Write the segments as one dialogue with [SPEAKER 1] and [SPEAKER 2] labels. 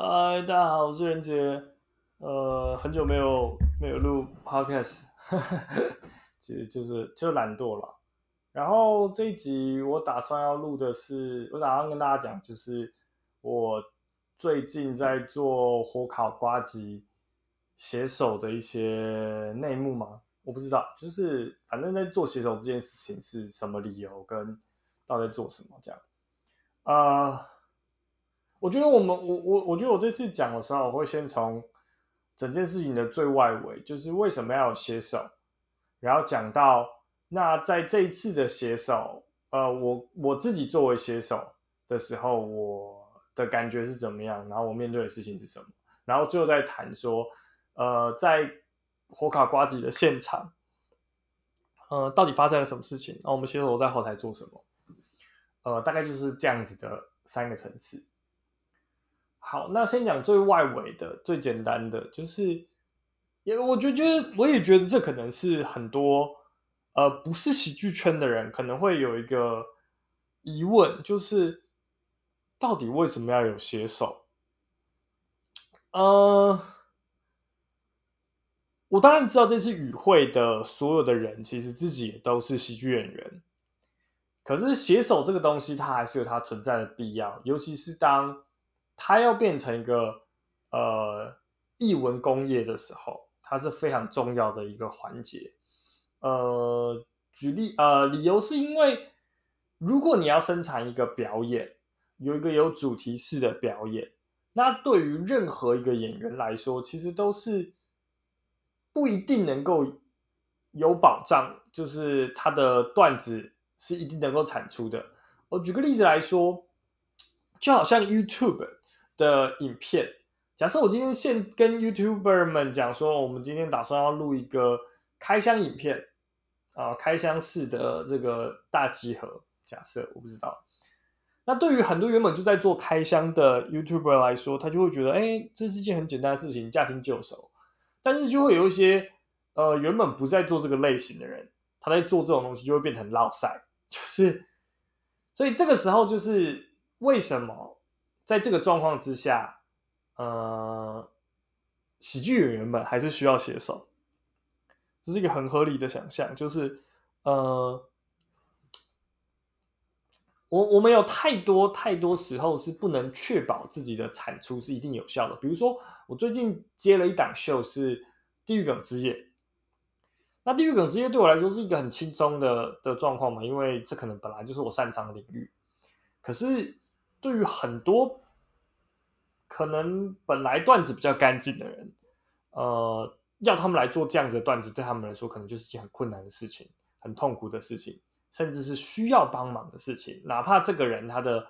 [SPEAKER 1] 嗨，大家好，我是任杰。呃，很久没有没有录 podcast，其实就是就懒惰了。然后这一集我打算要录的是，我打算跟大家讲，就是我最近在做火烤瓜吉写手的一些内幕嘛，我不知道，就是反正在做写手这件事情是什么理由，跟到底做什么这样，啊、我觉得我们我我我觉得我这次讲的时候，我会先从整件事情的最外围，就是为什么要有携手，然后讲到那在这一次的携手，呃，我我自己作为携手的时候，我的感觉是怎么样，然后我面对的事情是什么，然后最后再谈说，呃，在火烤瓜子的现场，呃，到底发生了什么事情，然后我们携手在后台做什么，呃，大概就是这样子的三个层次。好，那先讲最外围的、最简单的，就是，也我觉得，我也觉得这可能是很多呃不是喜剧圈的人可能会有一个疑问，就是到底为什么要有写手？呃，我当然知道这次与会的所有的人其实自己也都是喜剧演员，可是写手这个东西它还是有它存在的必要，尤其是当。它要变成一个呃艺文工业的时候，它是非常重要的一个环节。呃，举例呃，理由是因为如果你要生产一个表演，有一个有主题式的表演，那对于任何一个演员来说，其实都是不一定能够有保障，就是他的段子是一定能够产出的。我举个例子来说，就好像 YouTube。的影片，假设我今天先跟 YouTuber 们讲说，我们今天打算要录一个开箱影片啊，开箱式的这个大集合。假设我不知道，那对于很多原本就在做开箱的 YouTuber 来说，他就会觉得，哎，这是一件很简单的事情，驾轻就熟。但是就会有一些呃原本不在做这个类型的人，他在做这种东西就会变成落赛，就是，所以这个时候就是为什么？在这个状况之下，呃，喜剧演员们还是需要写手，这是一个很合理的想象。就是，呃，我我们有太多太多时候是不能确保自己的产出是一定有效的。比如说，我最近接了一档秀是《地狱梗之夜》，那《地狱梗之夜》对我来说是一个很轻松的的状况嘛，因为这可能本来就是我擅长的领域，可是。对于很多可能本来段子比较干净的人，呃，要他们来做这样子的段子，对他们来说可能就是件很困难的事情，很痛苦的事情，甚至是需要帮忙的事情。哪怕这个人他的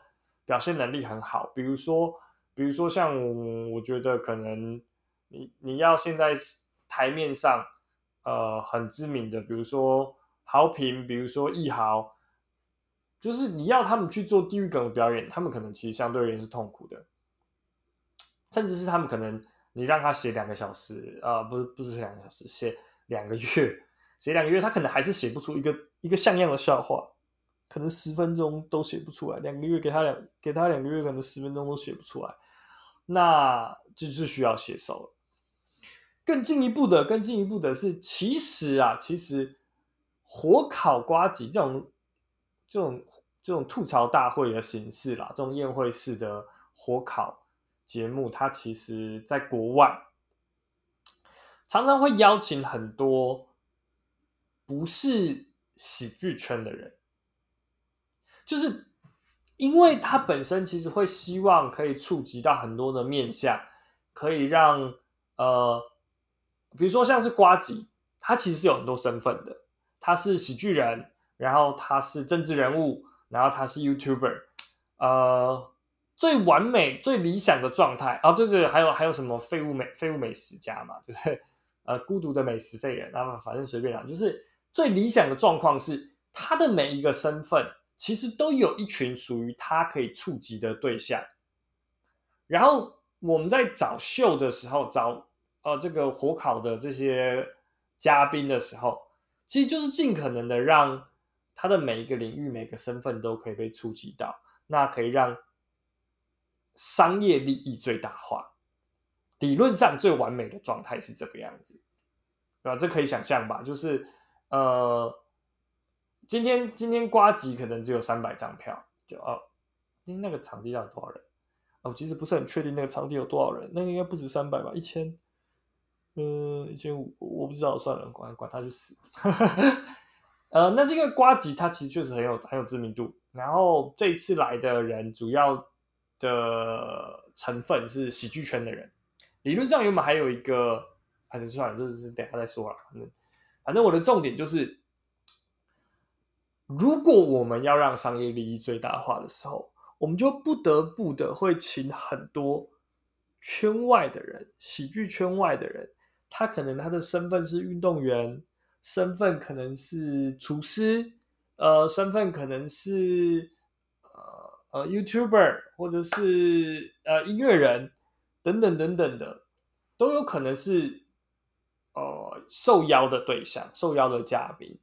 [SPEAKER 1] 表现能力很好，比如说，比如说像我，我觉得可能你你要现在台面上呃很知名的，比如说豪平，比如说易豪。就是你要他们去做地狱梗的表演，他们可能其实相对而言是痛苦的，甚至是他们可能你让他写两个小时啊、不是不是两个小时，写两个月，写两个月，他可能还是写不出一个一个像样的笑话，可能十分钟都写不出来，两个月给他两给他两个月，可能十分钟都写不出来，那就是需要写手了。更进一步的，更进一步的是，其实啊，其实火烤瓜吉这种。这种这种吐槽大会的形式啦，这种宴会式的火烤节目，它其实在国外常常会邀请很多不是喜剧圈的人，就是因为他本身其实会希望可以触及到很多的面向，可以让呃，比如说像是瓜吉，他其实是有很多身份的，他是喜剧人。然后他是政治人物，然后他是 YouTuber，呃，最完美、最理想的状态啊，对对，还有还有什么废物美废物美食家嘛，就是呃孤独的美食废人，那么，反正随便讲，就是最理想的状况是他的每一个身份其实都有一群属于他可以触及的对象，然后我们在找秀的时候，找呃这个火烤的这些嘉宾的时候，其实就是尽可能的让。他的每一个领域、每个身份都可以被触及到，那可以让商业利益最大化。理论上最完美的状态是这个样子，对吧？这可以想象吧？就是呃，今天今天瓜吉可能只有三百张票，就哦，因为那个场地要多少人？哦，其实不是很确定那个场地有多少人，那个应该不止三百吧？一千，嗯，一千五，我不知道，算了，管管他去死。呃，那是因为瓜吉他其实确实很有很有知名度，然后这一次来的人主要的成分是喜剧圈的人。理论上原本还有一个，还是算了，这是等下再说了。反正，反正我的重点就是，如果我们要让商业利益最大化的时候，我们就不得不的会请很多圈外的人，喜剧圈外的人，他可能他的身份是运动员，身份可能是厨师，呃，身份可能是呃呃 YouTuber，或者是呃音乐人。等等等等的，都有可能是呃受邀的对象，受邀的嘉宾。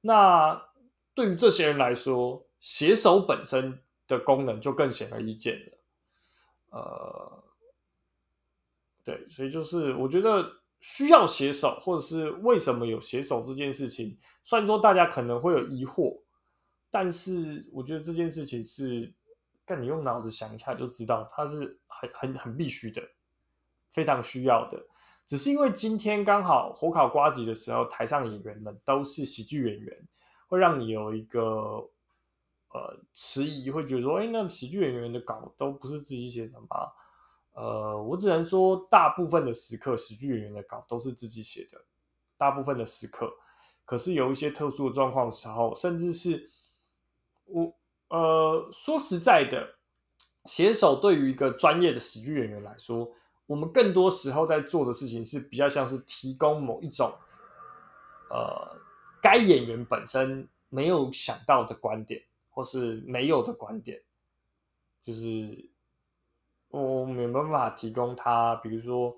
[SPEAKER 1] 那对于这些人来说，写手本身的功能就更显而易见了。呃，对，所以就是我觉得需要携手，或者是为什么有携手这件事情，虽然说大家可能会有疑惑，但是我觉得这件事情是。但你用脑子想一下就知道，它是很很很必须的，非常需要的。只是因为今天刚好火烤瓜子的时候，台上演员们都是喜剧演员，会让你有一个呃迟疑，会觉得说，哎，那喜剧演员的稿都不是自己写的吗？呃，我只能说，大部分的时刻，喜剧演员的稿都是自己写的，大部分的时刻。可是有一些特殊的状况的时候，甚至是我。呃，说实在的，写手对于一个专业的喜剧演员来说，我们更多时候在做的事情是比较像是提供某一种，呃，该演员本身没有想到的观点，或是没有的观点，就是我没办法提供他，比如说，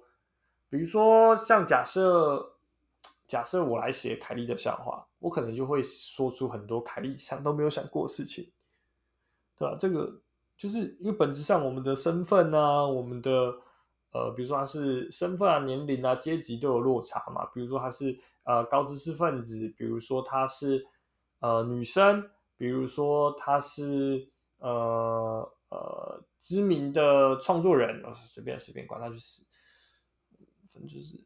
[SPEAKER 1] 比如说像假设，假设我来写凯莉的笑话，我可能就会说出很多凯莉想都没有想过的事情。对吧？这个就是因为本质上我们的身份啊，我们的呃，比如说他是身份啊、年龄啊、阶级都有落差嘛。比如说他是呃高知识分子，比如说他是呃女生，比如说他是呃呃知名的创作人，随便随便管他去死，反正就是，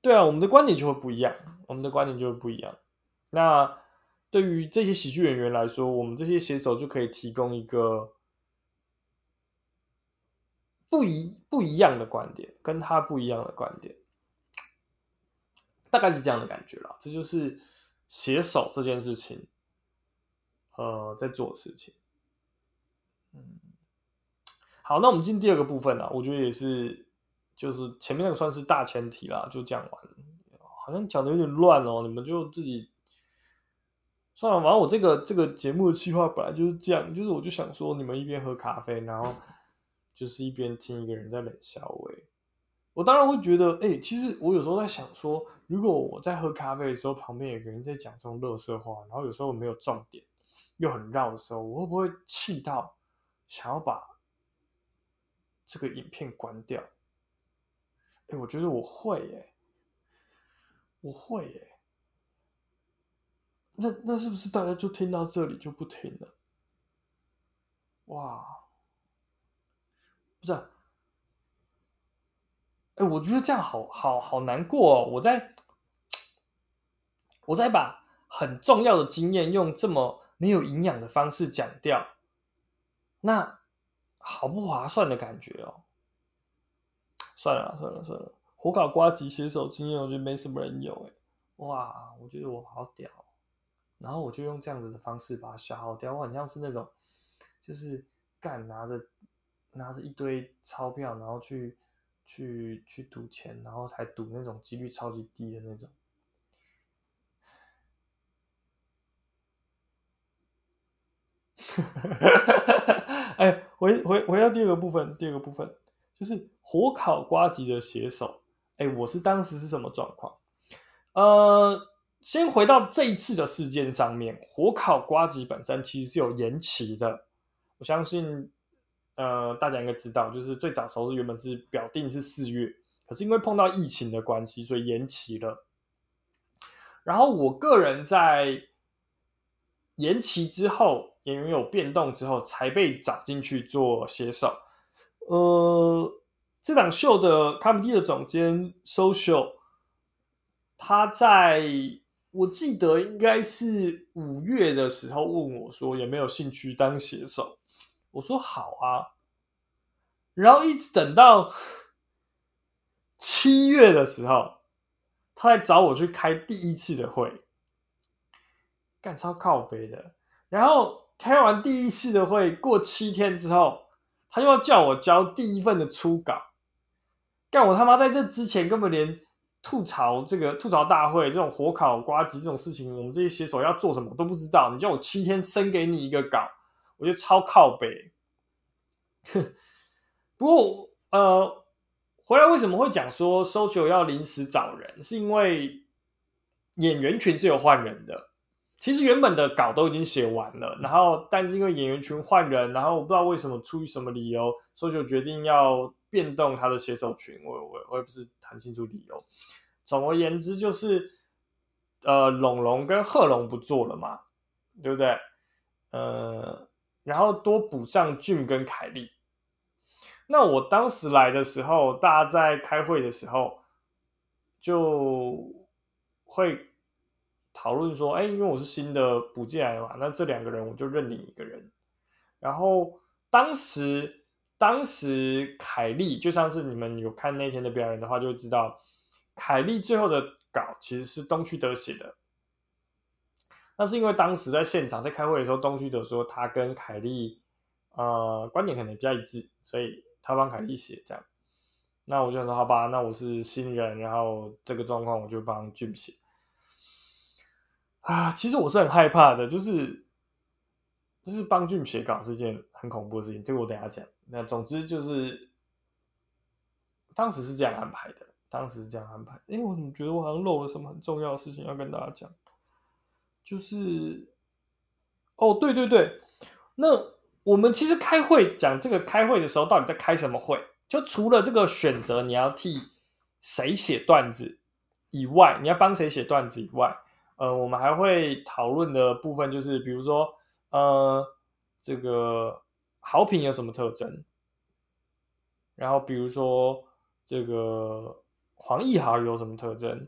[SPEAKER 1] 对啊，我们的观点就会不一样，我们的观点就会不一样。那。对于这些喜剧演员来说，我们这些写手就可以提供一个不一不一样的观点，跟他不一样的观点，大概是这样的感觉啦。这就是写手这件事情，呃，在做事情。嗯，好，那我们进第二个部分啦。我觉得也是，就是前面那个算是大前提啦，就讲完，好像讲的有点乱哦，你们就自己。算了，反正我这个这个节目的计划本来就是这样，就是我就想说，你们一边喝咖啡，然后就是一边听一个人在冷笑。喂，我当然会觉得，哎、其实我有时候在想说，如果我在喝咖啡的时候，旁边有个人在讲这种乐色话，然后有时候没有重点，又很绕的时候，我会不会气到想要把这个影片关掉？哎、我觉得我会、耶，我会、耶，那那是不是大家就听到这里就不听了？哇，不是、哎、我觉得这样好好好难过哦。我在，我在把很重要的经验用这么没有营养的方式讲掉，那好不划算的感觉哦。算了算了算了，火烤瓜吉写手经验，我觉得没什么人有哎。哇，我觉得我好屌。然后我就用这样子的方式把它消耗掉，我很像是那种，就是干拿着拿着一堆钞票，然后去去去赌钱，然后还赌那种几率超级低的那种。哈哈哈哎，回回回到第二个部分，第二个部分就是火烤瓜吉的写手。哎，我是当时是什么状况？呃。先回到这一次的事件上面，火烤瓜吉本身其实是有延期的，我相信，呃，大家应该知道，就是最早时候是原本是表定是四月，可是因为碰到疫情的关系，所以延期了。然后我个人在延期之后，演员有变动之后，才被找进去做写手。呃，这档秀的 comedy 的总监 social，他在我记得应该是五月的时候问我说有没有兴趣当写手，我说好啊。然后一直等到 七月的时候。他来找我去开第一次的会，干超靠北的。然后开完第一次的会，过七天之后，他又要叫我交第一份的初稿。干我他妈在这之前根本连吐槽这个吐槽大会这种火烤瓜子这种事情，我们这些写手要做什么都不知道。你叫我七天生给你一个稿，我觉得超靠北。不过呃。回来为什么会讲说 social 要临时找人？是因为演员群是有换人的。其实原本的稿都已经写完了，然后但是因为演员群换人，然后我不知道为什么出于什么理由所以就决定要变动他的写手群。我我我也不是很清楚理由。总而言之，就是呃，龙龙跟贺龙不做了嘛，对不对？呃，然后多补上 Jim 跟凯莉。那我当时来的时候，大家在开会的时候，就会讨论说：“哎，因为我是新的补进来的嘛，那这两个人我就认领一个人。”然后当时，当时凯利就像是你们有看那天的表演的话，就会知道凯利最后的稿其实是东区德写的。那是因为当时在现场在开会的时候，东区德说他跟凯利呃观点可能比较一致，所以。他帮凯利写这样，那我就想说好吧，那我是新人，然后这个状况我就帮 Jim 写。啊，其实我是很害怕的，就是就是帮俊写稿是一件很恐怖的事情，这个我等下讲。那总之就是当时是这样安排的，当时是这样安排。哎，我怎么觉得我好像漏了什么很重要的事情要跟大家讲？就是哦，对对对，那。我们其实开会讲这个开会的时候，到底在开什么会？就除了这个选择你要替谁写段子以外，你要帮谁写段子以外，呃，我们还会讨论的部分就是，比如说，呃，这个豪品有什么特征？然后比如说这个黄义豪有什么特征？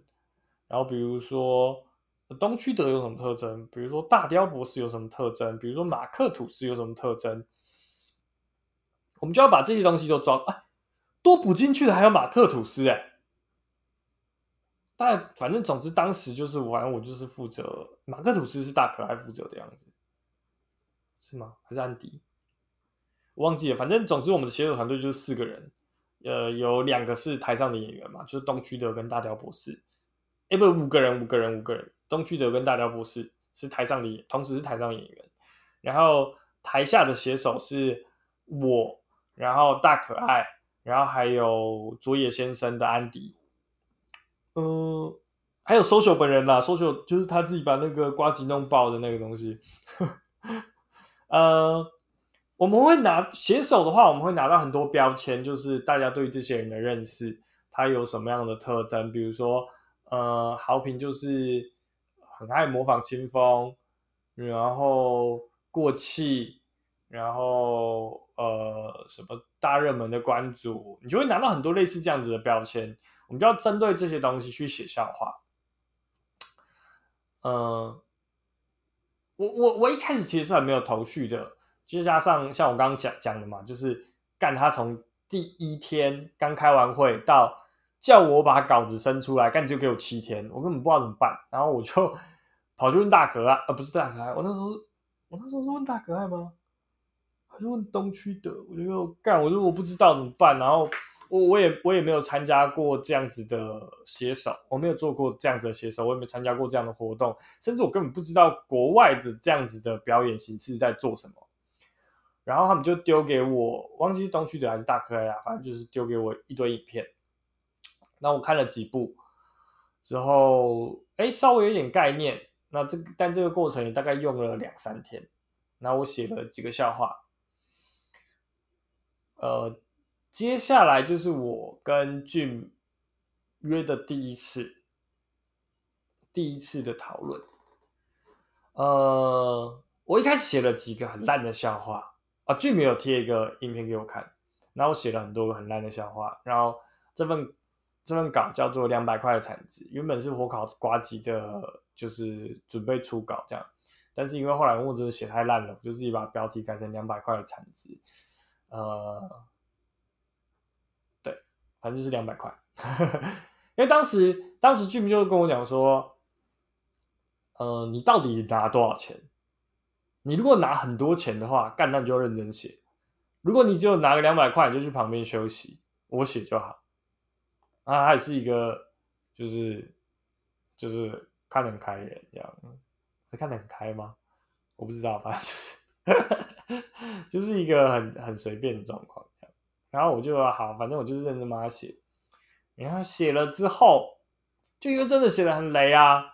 [SPEAKER 1] 然后比如说。东区德有什么特征？比如说大雕博士有什么特征？比如说马克吐斯有什么特征？我们就要把这些东西都装啊，多补进去的还有马克吐斯哎。但反正总之当时就是玩，我就是负责马克吐斯是大可爱负责的样子，是吗？还是安迪？我忘记了。反正总之我们的写手团队就是四个人，呃，有两个是台上的演员嘛，就是东区德跟大雕博士。哎，不，五个人，五个人，五个人。东区德跟大雕博士是台上的，同时是台上演员，然后台下的写手是我，然后大可爱，然后还有佐野先生的安迪，呃，还有 social 本人啦，social 就是他自己把那个瓜吉弄爆的那个东西。呃，我们会拿写手的话，我们会拿到很多标签，就是大家对这些人的认识，他有什么样的特征，比如说，呃，豪平就是。很爱模仿清风，然后过气，然后呃什么大热门的关注，你就会拿到很多类似这样子的标签，我们就要针对这些东西去写笑话。嗯、我我我一开始其实是很没有头绪的，就加上像我刚刚讲讲的嘛，就是干他从第一天刚开完会到叫我把稿子生出来，干就给我七天，我根本不知道怎么办，然后我就。跑去问大可爱，呃，不是大可爱，我那时候，我那时候是问大可爱吗？还是问东区的？我就干，我就我不知道怎么办。然后我我也我也没有参加过这样子的写手，我没有做过这样子的写手，我也没参加过这样的活动，甚至我根本不知道国外的这样子的表演形式在做什么。然后他们就丢给我，忘记是东区的还是大可爱啊，反正就是丢给我一堆影片。那我看了几部之后，哎，稍微有点概念。那这，但这个过程也大概用了两三天。那我写了几个笑话，呃，接下来就是我跟俊约的第一次，第一次的讨论。呃，我一开始写了几个很烂的笑话啊俊没有贴一个影片给我看，然后我写了很多个很烂的笑话，然后这份这份稿叫做两百块的产值，原本是火烤瓜吉的，就是准备初稿这样。但是因为后来我真的写太烂了，我就自己把标题改成两百块的产值，呃，反正就是两百块。因为当时当时 Jim 就跟我讲说，呃，你到底拿多少钱？你如果拿很多钱的话，干，那就认真写；如果你只有拿个两百块，你就去旁边休息，我写就好。啊，他也是一个，就是就是看得很开人这样。会看得很开吗？我不知道，反正就是 就是一个很很随便的状况。然后我就好，反正我就是认真帮他写。然后写了之后，就因为真的写得很雷啊。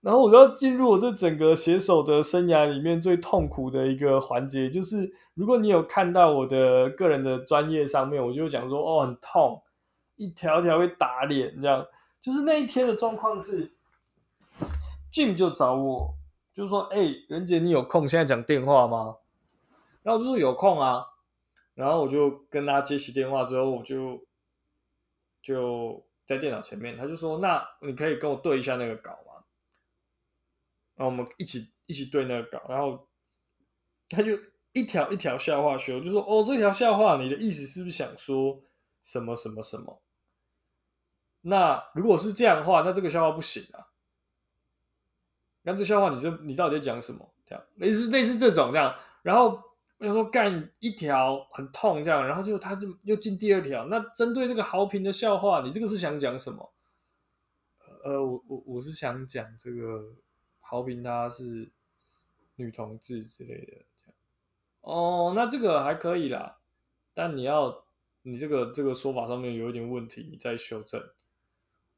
[SPEAKER 1] 然后我就要进入我这整个写手的生涯里面最痛苦的一个环节，就是如果你有看到我的个人的专业上面，我就讲说哦，很痛，一条条会打脸这样。就是那一天的状况是，Jim 就找我。就是说，哎、欸，任杰，你有空现在讲电话吗？然后我就说有空啊，然后我就跟他接起电话之后，我就就在电脑前面，他就说，那你可以跟我对一下那个稿吗？然后我们一起一起对那个稿，然后他就一条一条笑话学，我就说，哦，这条笑话你的意思是不是想说什么什么什么？那如果是这样的话，那这个笑话不行啊。那这笑话，你这你到底在讲什么？这样类似类似这种这样，然后我想说干一条很痛这样，然后就他就又进第二条。那针对这个豪平的笑话，你这个是想讲什么？呃，我我我是想讲这个豪平他是女同志之类的这样。哦，那这个还可以啦，但你要你这个这个说法上面有一点问题，你再修正。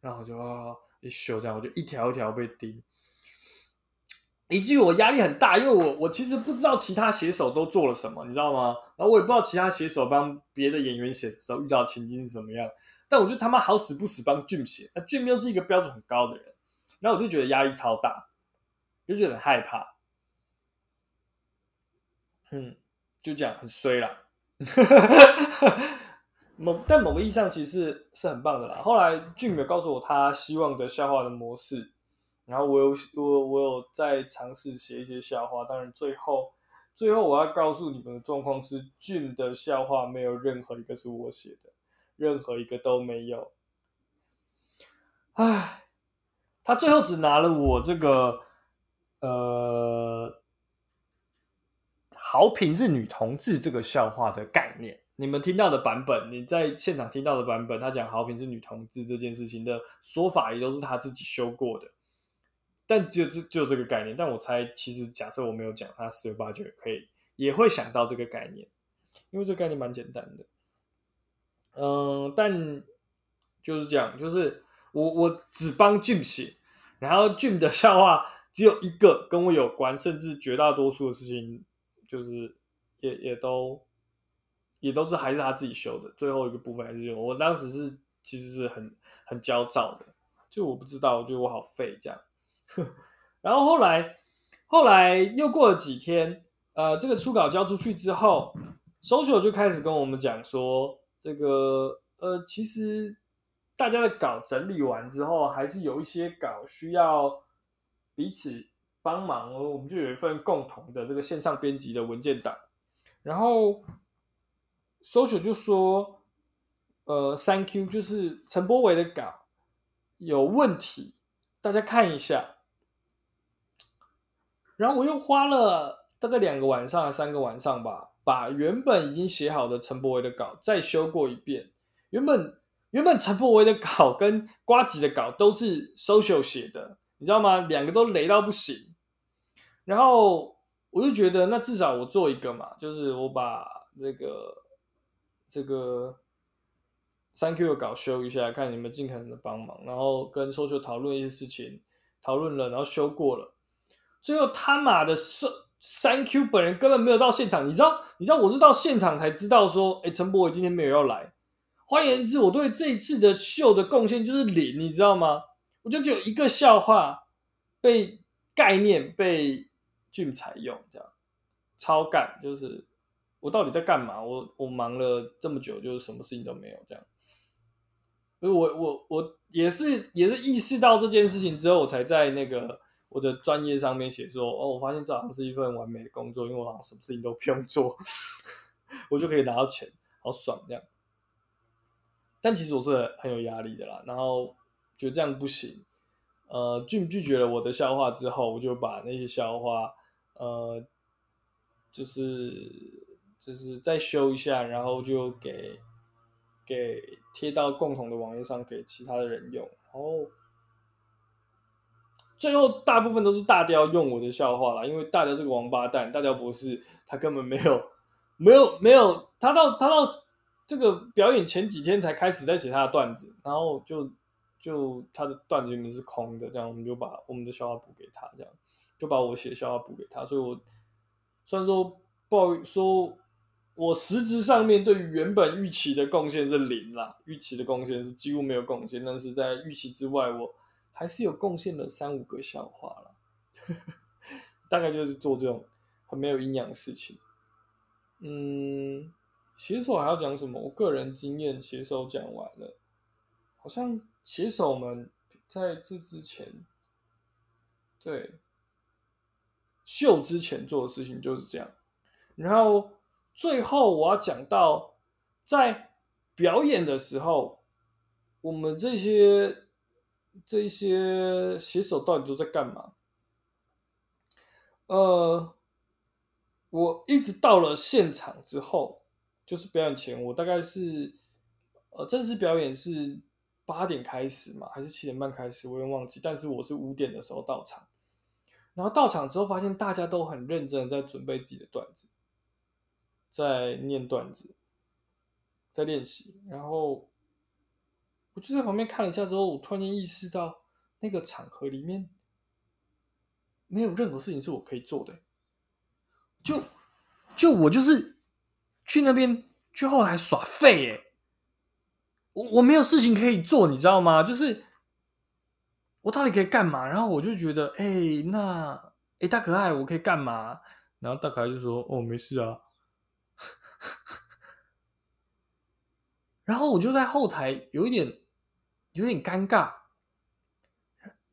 [SPEAKER 1] 然后我就一修这样，我就一条一条被钉。以至于我压力很大，因为我我其实不知道其他写手都做了什么，你知道吗？然后我也不知道其他写手帮别的演员写的时候遇到情境是什么样。但我就他妈好死不死帮 Jim 写，那 Jim 又是一个标准很高的人，然后我就觉得压力超大，就觉得很害怕。嗯，就这样很衰啦。某但某个意义上其实是，很棒的啦。后来 Jim 有告诉我他希望的笑话的模式。然后我有我我有在尝试写一些笑话，当然最后最后我要告诉你们的状况是，Jim 的笑话没有任何一个是我写的，任何一个都没有。唉，他最后只拿了我这个呃，豪平是女同志这个笑话的概念。你们听到的版本，你在现场听到的版本，他讲豪平是女同志这件事情的说法，也都是他自己修过的。但就就就这个概念，但我猜其实假设我没有讲，他十有八九可以也会想到这个概念，因为这个概念蛮简单的。嗯，但就是这样，就是我我只帮 Jim 写，然后 Jim 的笑话只有一个跟我有关，甚至绝大多数的事情就是也也都也都是还是他自己修的，最后一个部分还是用。我当时是其实是很很焦躁的，就我不知道，我觉得我好废这样。然后后来，后来又过了几天，呃，这个初稿交出去之后，Social 就开始跟我们讲说，这个呃，其实大家的稿整理完之后，还是有一些稿需要彼此帮忙哦，我们就有一份共同的这个线上编辑的文件档。然后 Social 就说，呃，Thank you，就是陈柏惟的稿有问题，大家看一下。然后我又花了大概两个晚上、三个晚上吧，把原本已经写好的陈柏维的稿再修过一遍。原本原本陈柏维的稿跟瓜吉的稿都是 social 写的，你知道吗？两个都雷到不行。然后我就觉得，那至少我做一个嘛，就是我把这个这个 Thank you 的稿修一下，看你们尽可能的帮忙，然后跟 social 讨论一些事情，讨论了，然后修过了。最后他妈的，3 Q 本人根本没有到现场，你知道？你知道我是到现场才知道说，哎，陈柏伟今天没有要来。换言之，我对这一次的秀的贡献就是零，你知道吗？我就只有一个笑话被概念被俊采用，这样超干，就是我到底在干嘛？我我忙了这么久，就是什么事情都没有，这样。所以我我我也是也是意识到这件事情之后，我才在那个我的专业上面写说，哦，我发现这好像是一份完美的工作，因为我好像什么事情都不用做，我就可以拿到钱，好爽这样。但其实我是很有压力的啦，然后觉得这样不行。呃，拒拒绝了我的笑话之后，我就把那些笑话，呃，就是就是再修一下，然后就给给贴到共同的网页上给其他的人用。然后最后大部分都是大雕用我的笑话啦，因为大雕这个王八蛋，大雕博士他根本没有没有没有，他到他到。这个表演前几天才开始在写他的段子，然后就就他的段子里面是空的，这样我们就把我们的笑话补给他，这样就把我写笑话补给他。所以我虽然说报说，我实质上面对于原本预期的贡献是零啦，预期的贡献是几乎没有贡献，但是在预期之外，我还是有贡献了三五个笑话啦。大概就是做这种很没有营养的事情，嗯。写手还要讲什么？我个人经验，写手讲完了。好像写手们在这之前，对，秀之前做的事情就是这样。然后最后我要讲到，在表演的时候，我们这些这些写手到底都在干嘛？呃，我一直到了现场之后。就是表演前，我大概是，呃，正式表演是八点开始嘛，还是七点半开始？我有点忘记。但是我是五点的时候到场，然后到场之后发现大家都很认真的在准备自己的段子，在念段子，在练习。然后我就在旁边看了一下之后，我突然间意识到，那个场合里面没有任何事情是我可以做的，就就我就是。去那边去后台耍废耶！我我没有事情可以做，你知道吗？就是我到底可以干嘛？然后我就觉得，哎、那哎、大可爱，我可以干嘛？然后大可爱就说，哦，没事啊。然后我就在后台有一点有点尴尬。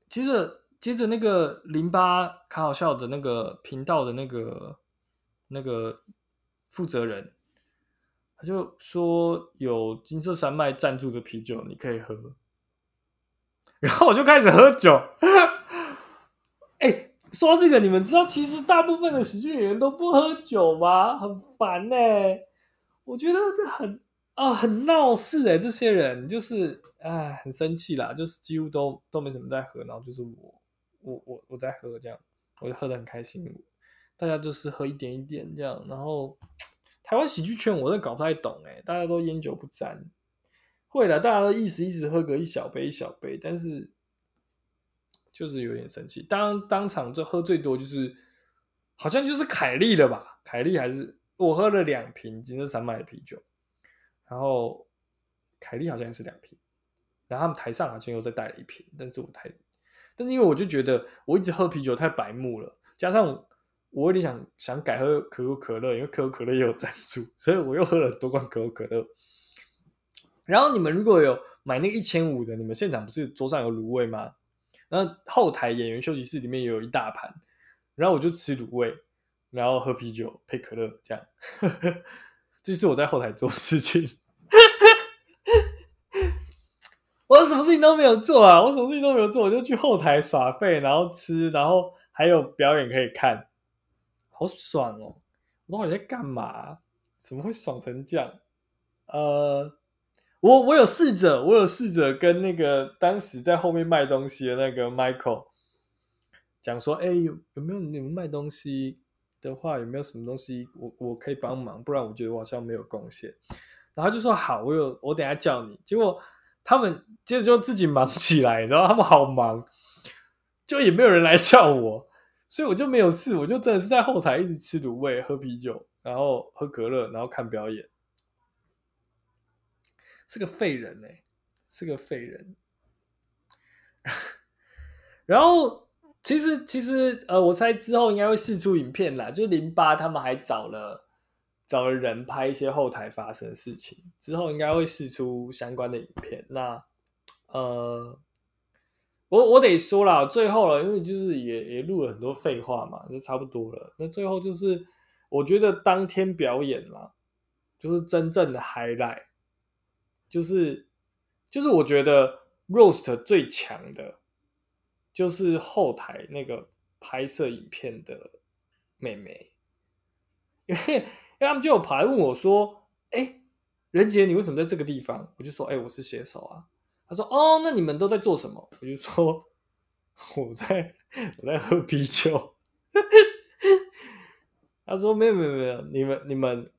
[SPEAKER 1] 接着接着那个零八卡好笑的那个频道的那个那个负责人。他就说有金色山脉赞助的啤酒，你可以喝。然后我就开始喝酒。哎、欸，说这个，你们知道，其实大部分的喜剧演员都不喝酒吗？很烦呢、我觉得这很啊，很闹事哎、欸。这些人就是啊，很生气啦，就是几乎都都没什么在喝，然后就是我，我，我，我在喝这样，我就喝得很开心。大家就是喝一点一点这样，然后。台湾喜剧圈我真的搞不太懂哎，大家都烟酒不沾，会了，大家都意思意思喝个一小杯一小杯，但是就是有点生气。当当场就喝最多就是好像就是凯莉了吧？凯莉还是我喝了两瓶金色山脉的啤酒，然后凯莉好像是两瓶，然后他们台上好像又再带了一瓶，但是我太，但是因为我就觉得我一直喝啤酒太白目了，加上。我有点想想改喝可口可乐，因为可口可乐也有赞助，所以我又喝了很多罐可口可乐。然后你们如果有买那个一千五的，你们现场不是桌上有卤味吗？然后后台演员休息室里面也有一大盘，然后我就吃卤味，然后喝啤酒配可乐，这样。这是我在后台做事情。我什么事情都没有做啊！我什么事情都没有做，我就去后台耍废，然后吃，然后还有表演可以看。好爽哦！我到底在干嘛？怎么会爽成这样？呃，我我有试着，我有试着跟那个当时在后面卖东西的那个 Michael 讲说，哎、有有没有你们卖东西的话，有没有什么东西我我可以帮忙？不然我觉得我好像没有贡献。然后就说好，我有，我等下叫你。结果他们接着就自己忙起来，然后他们好忙，就也没有人来叫我。所以我就没有事，我就真的是在后台一直吃卤味、喝啤酒，然后喝可乐，然后看表演，是个废人哎、是个废人。然后其实其实呃，我猜之后应该会释出影片啦，就零八他们还找了找了人拍一些后台发生的事情，之后应该会释出相关的影片。那呃。我我得说了，最后了，因为就是也也录了很多废话嘛，就差不多了。那最后就是，我觉得当天表演啦，就是真正的 highlight，就是就是我觉得 roast 最强的，就是后台那个拍摄影片的妹妹，因为他们就有跑来问我说：“哎，任杰，你为什么在这个地方？”我就说：“哎，我是写手啊。”他说：“哦，那你们都在做什么？”我就说：“ 我在我在喝啤酒。”他说：“没有没有没有，你们你们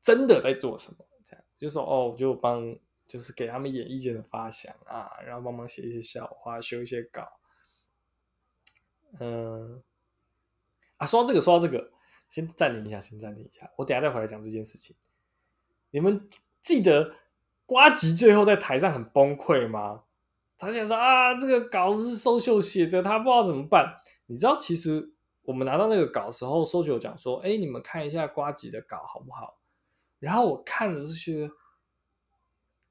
[SPEAKER 1] 真的在做什么？”这样就说：“哦，我就帮就是给他们演意见的发想啊，然后帮忙写一些笑话，修一些稿。”嗯，啊，说这个，说这个，先暂停一下，先暂停一下，我等下再回来讲这件事情。你们记得？瓜吉最后在台上很崩溃吗？他想说啊，这个稿是收秀写的，他不知道怎么办。你知道，其实我们拿到那个稿的时候收秀讲说，哎，你们看一下瓜吉的稿好不好？然后我看了就觉得，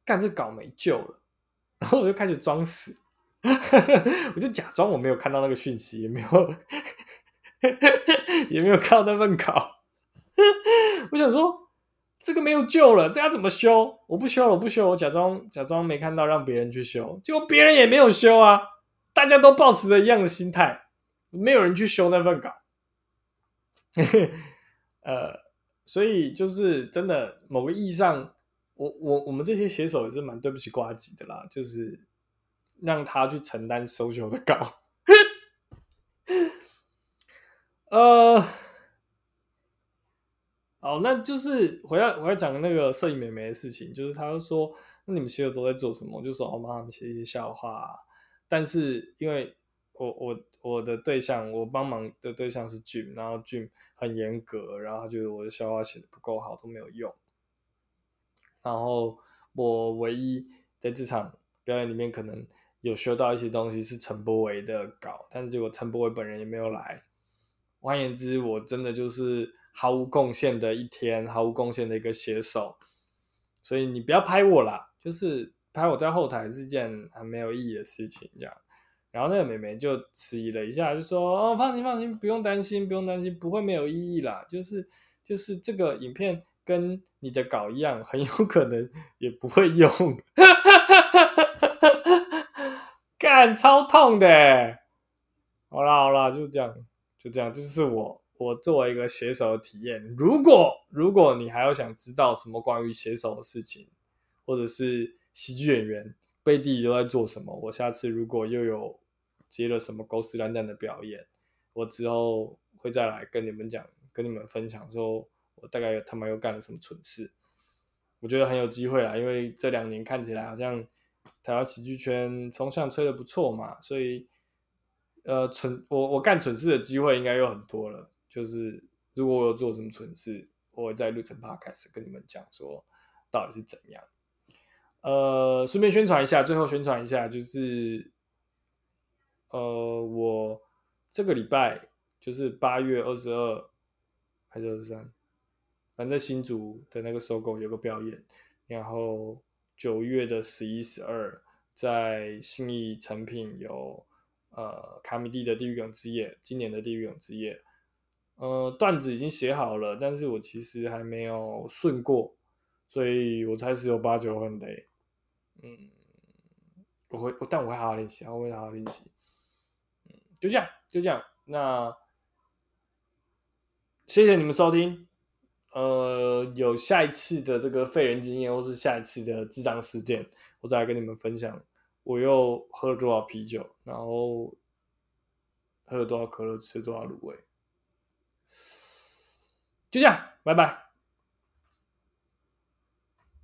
[SPEAKER 1] 干这稿没救了，然后我就开始装死，我就假装我没有看到那个讯息，也没有，也没有看到那份稿。我想说。这个没有救了，这要怎么修？我不修了，我不修，我假装假装没看到，让别人去修。结果别人也没有修啊，大家都保持着一样的心态，没有人去修那份稿。呃，所以就是真的，某个意义上，我我我们这些写手也是蛮对不起瓜吉的啦，就是让他去承担收修的 稿。呃。哦，那就是我要我要讲那个摄影美眉的事情，就是他就说，那你们写手都在做什么？我就说，我帮他们写一些笑话啊。但是因为我我我的对象，我帮忙的对象是 Jim，然后 Jim 很严格，然后他觉得我的笑话写的不够好，都没有用。然后我唯一在这场表演里面可能有学到一些东西是陈柏维的稿，但是结果陈柏维本人也没有来。换言之，我真的就是。毫无贡献的一天，毫无贡献的一个写手，所以你不要拍我啦，就是拍我在后台是件很没有意义的事情，这样。然后那个妹妹就迟疑了一下，就说：“哦，放心放心，不用担心，不用担心，不会没有意义啦。就是就是这个影片跟你的稿一样，很有可能也不会用。”干，超痛的。好啦好啦，就这样，就这样，就是我。我作为一个写手的体验，如果如果你还有想知道什么关于写手的事情，或者是喜剧演员背地里都在做什么，我下次如果又有接了什么狗屎烂蛋的表演，我之后会再来跟你们讲，跟你们分享说，我大概他妈又干了什么蠢事。我觉得很有机会啦，因为这两年看起来好像台湾喜剧圈风向吹得不错嘛，所以呃蠢我我干蠢事的机会应该有很多了。就是如果我有做什么蠢事，我会在路程 podcast 跟你们讲说到底是怎样。呃，顺便宣传一下，最后宣传一下，就是呃，我这个礼拜就是八月二十二还是二十三，反正新竹的那个收购有个表演，然后九月的十一、十二在信义成品有呃卡米蒂的地狱梗之夜，今年的地狱梗之夜。呃，段子已经写好了，但是我其实还没有顺过，所以我猜十有八九很累。嗯，我会，但我会好好练习，我会好好练习。嗯，就这样，就这样。那谢谢你们收听。呃，有下一次的这个废人经验，或是下一次的智障事件，我再来跟你们分享。我又喝了多少啤酒，然后喝了多少可乐，吃了多少卤味。就这样，拜拜。